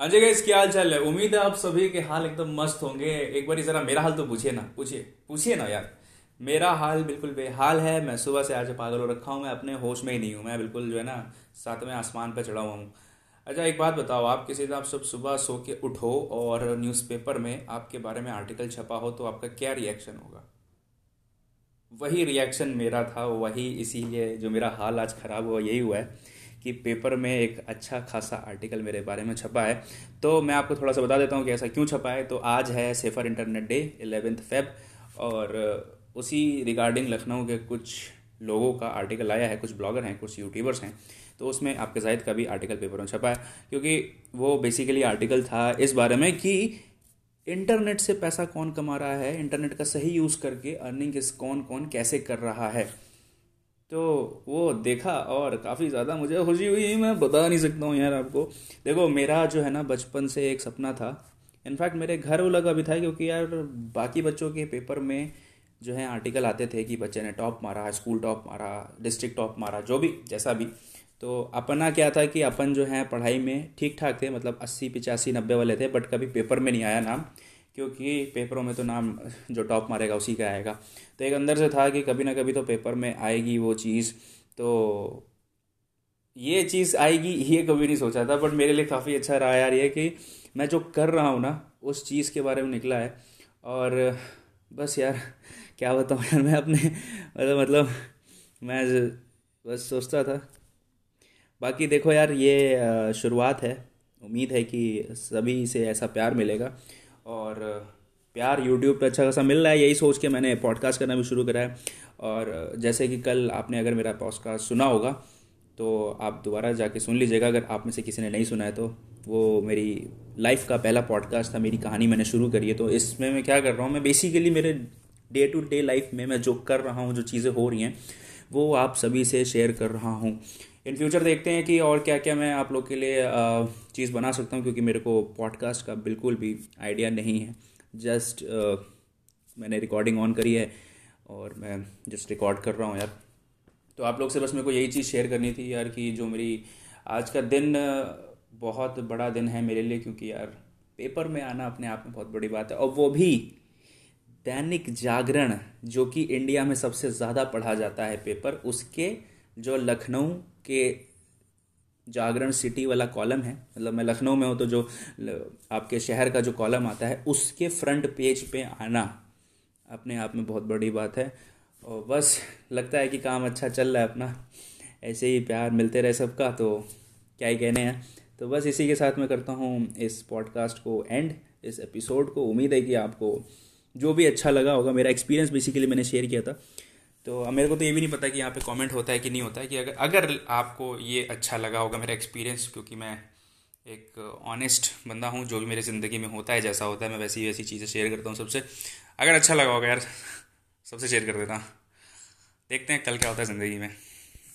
हाँ जी गाइस क्या हाल चाल है? उम्मीद है आप सभी के हाल एकदम मस्त होंगे। एक बार जरा मेरा हाल तो पूछिए ना, पूछिए पूछिए ना यार। मेरा हाल बिल्कुल बेहाल है, मैं सुबह से आज पागल हो रखा हूँ, मैं अपने होश में ही नहीं हूँ, मैं बिल्कुल जो है ना, सातवें आसमान पर चढ़ा हुआ हूँ। अच्छा एक बात बताओ आप किसी दिन आप सब सुबह सो के उठो और न्यूज़पेपर में आपके बारे में आर्टिकल छपा हो तो आपका क्या रिएक्शन होगा? वही रिएक्शन मेरा था, वही इसीलिए जो मेरा हाल आज ख़राब हुआ, यही हुआ है। कि पेपर में एक अच्छा खासा आर्टिकल मेरे बारे में छपा है। तो मैं आपको थोड़ा सा बता देता हूँ कि ऐसा क्यों छपा है। तो आज है safer internet day eleventh Feb और उसी रिगार्डिंग लखनऊ के कुछ लोगों का आर्टिकल आया है, कुछ ब्लॉगर हैं, कुछ यूट्यूबर्स हैं। तो उसमें आपके जाहिद का भी आर्टिकल पेपर में छपा है, क्योंकि वो बेसिकली आर्टिकल था इस बारे में कि इंटरनेट से पैसा कौन कमा रहा है इंटरनेट का सही यूज़ करके अर्निंग किस कौन कौन कैसे कर रहा है। तो वो देखा और काफ़ी ज़्यादा मुझे खुशी हुई। मैं बता नहीं सकता हूँ यार आपको। देखो, मेरा जो है ना, बचपन से एक सपना था। इनफैक्ट मेरे घर वो लगा भी था, क्योंकि यार बाकी बच्चों के पेपर में जो है आर्टिकल आते थे कि बच्चे ने टॉप मारा स्कूल टॉप मारा डिस्ट्रिक्ट टॉप मारा, जो भी, जैसा भी। तो अपना क्या था कि अपन जो है पढ़ाई में ठीक ठाक थे मतलब अस्सी, पिचासी, नब्बे वाले थे बट कभी पेपर में नहीं आया नाम। क्योंकि पेपरों में तो नाम जो टॉप मारेगा उसी का आएगा। तो एक अंदर से था कि कभी ना कभी तो पेपर में आएगी वो चीज़। तो ये चीज़ आएगी, ये कभी नहीं सोचा था बट मेरे लिए काफ़ी अच्छा रहा यार ये कि मैं जो कर रहा हूँ ना, उस चीज़ के बारे में निकला है। और बस यार, क्या बताऊँ यार, मैं अपने मतलब मतलब मैं बस सोचता था। बाकी देखो यार, ये शुरुआत है। उम्मीद है कि सभी से ऐसा प्यार मिलेगा। और, प्यार यूट्यूब पर अच्छा खासा मिल रहा है, यही सोच के मैंने पॉडकास्ट करना भी शुरू करा है। और, जैसे कि कल आपने अगर मेरा पॉडकास्ट सुना होगा तो आप दोबारा जाके सुन लीजिएगा, अगर आप में से किसी ने नहीं सुना है तो वो मेरी लाइफ का पहला पॉडकास्ट था, मेरी कहानी मैंने शुरू करी है। तो इसमें मैं क्या कर रहा हूँ, मैं बेसिकली मेरे डे टू डे लाइफ में मैं जो कर रहा हूँ, जो चीज़ें हो रही हैं, वो आप सभी से शेयर कर रहा हूँ। इन फ्यूचर देखते हैं कि और क्या क्या मैं आप लोग के लिए चीज़ बना सकता हूँ, क्योंकि मेरे को पॉडकास्ट का बिल्कुल भी आइडिया नहीं है। जस्ट मैंने रिकॉर्डिंग ऑन करी है और मैं जस्ट रिकॉर्ड कर रहा हूँ यार। तो आप लोग से बस मेरे को यही चीज़ शेयर करनी थी यार कि जो मेरी आज का दिन बहुत बड़ा दिन है मेरे लिए, क्योंकि यार पेपर में आना अपने आप में बहुत बड़ी बात है। और वो भी दैनिक जागरण, जो कि इंडिया में सबसे ज़्यादा पढ़ा जाता है पेपर उसके जो लखनऊ के जागरण सिटी वाला कॉलम है मतलब मैं लखनऊ में हूँ तो जो आपके शहर का जो कॉलम आता है, उसके फ्रंट पेज पे आना अपने आप में बहुत बड़ी बात है। और बस लगता है कि काम अच्छा चल रहा है अपना, ऐसे ही प्यार मिलते रहे सबका तो क्या ही कहने हैं। तो बस इसी के साथ मैं करता हूँ इस पॉडकास्ट को एंड इस एपिसोड को। उम्मीद है कि आपको जो भी अच्छा लगा होगा, मेरा एक्सपीरियंस बेसिकली मैंने शेयर किया था। तो मेरे को तो ये भी नहीं पता कि यहाँ पे कमेंट होता है कि नहीं होता है कि अगर अगर आपको ये अच्छा लगा होगा मेरा एक्सपीरियंस क्योंकि मैं एक ऑनेस्ट बंदा हूँ, जो भी मेरे ज़िंदगी में होता है, जैसा होता है, मैं वैसी वैसी चीज़ें शेयर करता हूँ सबसे। अगर अच्छा लगा होगा यार, सबसे शेयर कर देता। देखते हैं कल क्या होता है ज़िंदगी में।